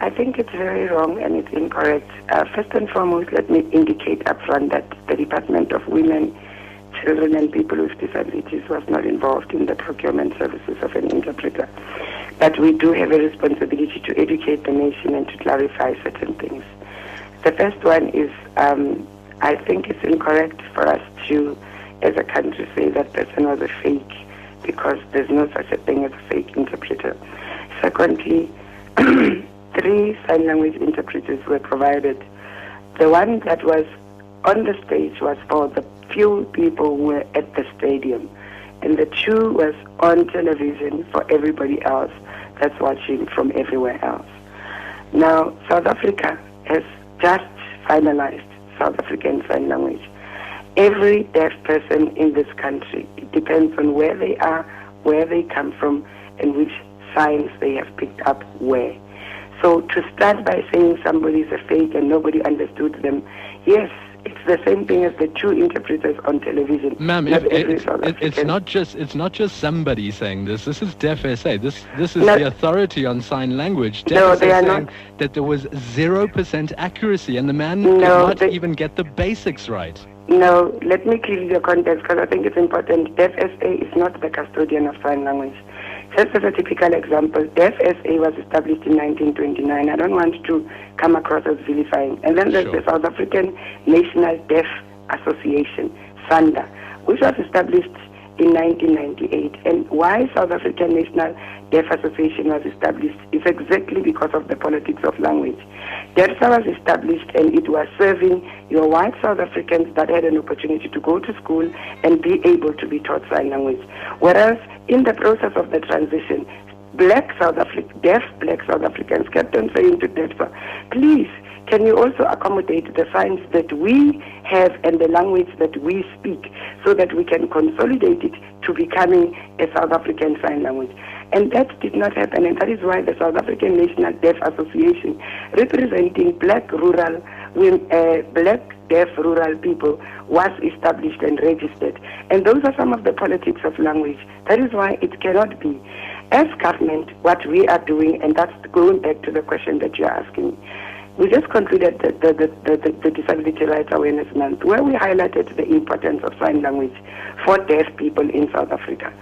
I think it's very wrong and it's incorrect. Uh, first and foremost, let me indicate upfront that the Department of Women, Children and People with Disabilities was not involved in the procurement services of an interpreter. But we do have a responsibility to educate the nation and to clarify certain things. The first one is um, I think it's incorrect for us to, as a country, say that person was a fake because there's no such a thing as a fake interpreter. Secondly, three sign language interpreters were provided. The one that was on the stage was for the few people who were at the stadium, and the two was on television for everybody else that's watching from everywhere else. Now, South Africa has just finalized South African Sign Language. Every deaf person in this country, it depends on where they are, where they come from, and which signs they have picked up where. So to start by saying somebody is a fake and nobody understood them, yes, it's the same thing as the two interpreters on television. Ma'am, it, it, it, it's not just it's not just somebody saying this. This is Deaf SA. This this is no, the authority on sign language. No, they are not. that there was zero percent accuracy, and the man no, did not they, even get the basics right. No, let me give you the context because I think it's important. Deaf SA is not the custodian of sign language. Just as a typical example, Deaf SA was established in 1929. I don't want to come across as vilifying. And then there's sure. the South African National Deaf Association, SANDA, which was established in 1998. And why South African National Deaf Association was established is exactly because of the politics of language. Deaf SA was established and it was serving your white South Africans that had an opportunity to go to school and be able to be taught sign language. Whereas in the process of the transition, black South African, deaf black South Africans kept on saying to Deaf SA, please, can you also accommodate the signs that we have and the language that we speak so that we can consolidate it to becoming a South African Sign Language? And that did not happen, and that is why the South African National Deaf Association, representing black rural, uh, black deaf rural people, was established and registered. And those are some of the politics of language. That is why it cannot be. As government, what we are doing, and that's going back to the question that you're asking, we just concluded the, the, the, the, Disability Rights Awareness Month, where we highlighted the importance of sign language for deaf people in South Africa.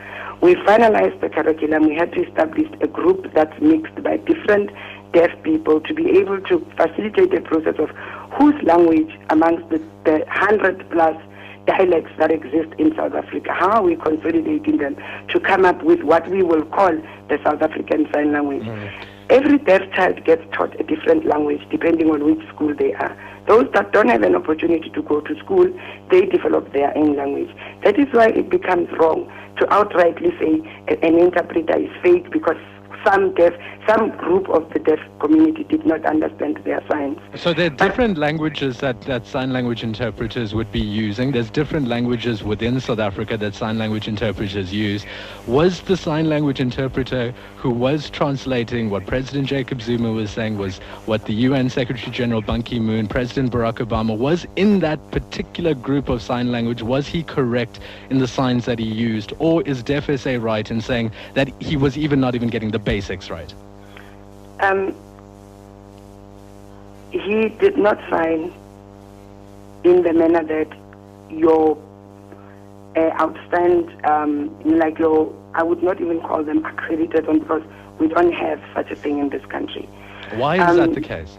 We finalized the curriculum. We had to establish a group that's mixed by different deaf people to be able to facilitate the process of whose language amongst the, the 100 plus dialects that exist in South Africa, how are we consolidating them to come up with what we will call the South African Sign Language? Mm. Every deaf child gets taught a different language depending on which school they are. Those that don't have an opportunity to go to school, they develop their own language. That is why it becomes wrong to outrightly say an interpreter is fake because some deaf, some group of the deaf community did not understand their signs. So there are different but, languages that, that sign language interpreters would be using. There's different languages within South Africa that sign language interpreters use. Was the sign language interpreter who was translating what President Jacob Zuma was saying was what the UN Secretary General Ban Ki-moon, President Barack Obama was in that particular group of sign language? Was he correct in the signs that he used? Or is Deaf SA right in saying that he was even not even getting the basics basics right? Um, he did not sign in the manner that your uh, outstand, um, like your, I would not even call them accredited on because we don't have such a thing in this country. Why is um, that the case?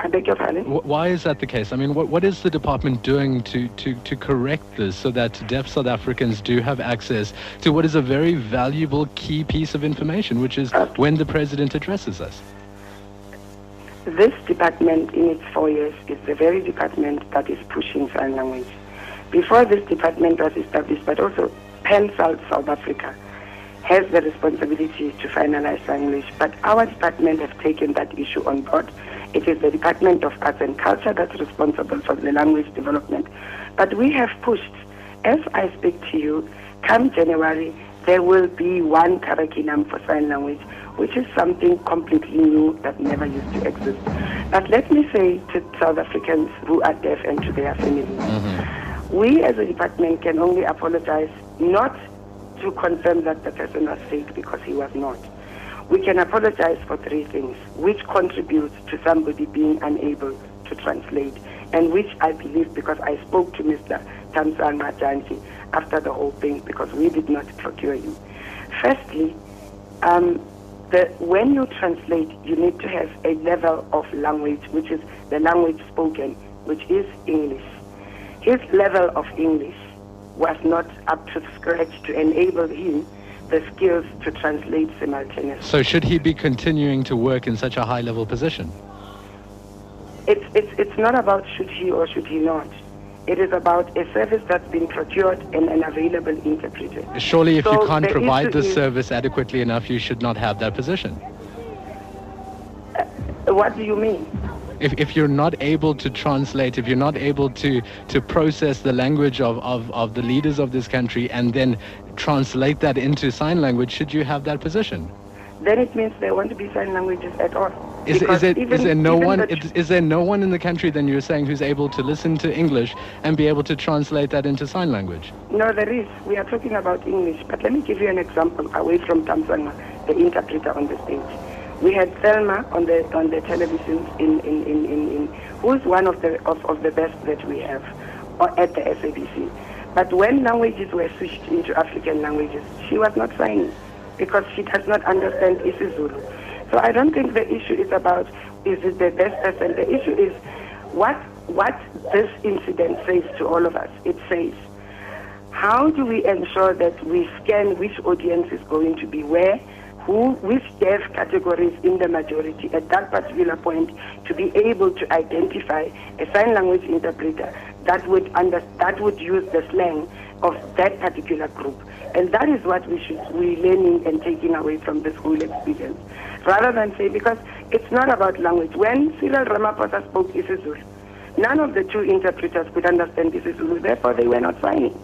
I beg your pardon? Why is that the case? I mean, what, what is the department doing to, to, to correct this so that deaf South Africans do have access to what is a very valuable key piece of information, which is uh, when the president addresses us? This department, in its four years, is the very department that is pushing sign language. Before this department was established, but also PanSALB South Africa has the responsibility to finalize sign language, but our department has taken that issue on board it is the Department of Arts and Culture that's responsible for the language development. But we have pushed, as I speak to you, come January, there will be one curriculum for sign language, which is something completely new that never used to exist. But let me say to South Africans who are deaf and to their families, mm-hmm. we as a department can only apologize not to confirm that the person was fake because he was not. We can apologize for three things, which contributes to somebody being unable to translate, and which I believe because I spoke to Mr. Thamsanqa Majanti after the whole thing because we did not procure him. Firstly, um, the, when you translate, you need to have a level of language, which is the language spoken, which is English. His level of English was not up to scratch to enable him the skills to translate simultaneously. So should he be continuing to work in such a high level position? It's, it's, it's not about should he or should he not. It is about a service that's been procured and an available interpreter. Surely if So you can't provide this is- service adequately enough, you should not have that position. Uh, what do you mean? If, if you're not able to translate, if you're not able to, to process the language of, of, of the leaders of this country and then translate that into sign language, should you have that position? Then it means there won't be sign languages at all. Is, is, it, even- is there no one the is, is there no one in the country then you're saying who's able to listen to English and be able to translate that into sign language? No, there is. We are talking about English. But let me give you an example away from Thamsanqa, the interpreter on the stage. We had Thelma on the on the television in, in, in, in, in who's one of the of, of the best that we have uh, at the SABC. But when languages were switched into African languages, she was not signing because she does not understand isiZulu. So I don't think the issue is about is it the best person. The issue is what what this incident says to all of us. It says how do we ensure that we scan which audience is going to be where, who, which deaf categories in the majority at that particular point to be able to identify a sign language interpreter that would under, that would use the slang of that particular group. And that is what we should be learning and taking away from this whole experience. Rather than say, because it's not about language. When Cyril Ramaphosa spoke isiZulu, none of the two interpreters could understand isiZulu, therefore they were not signing.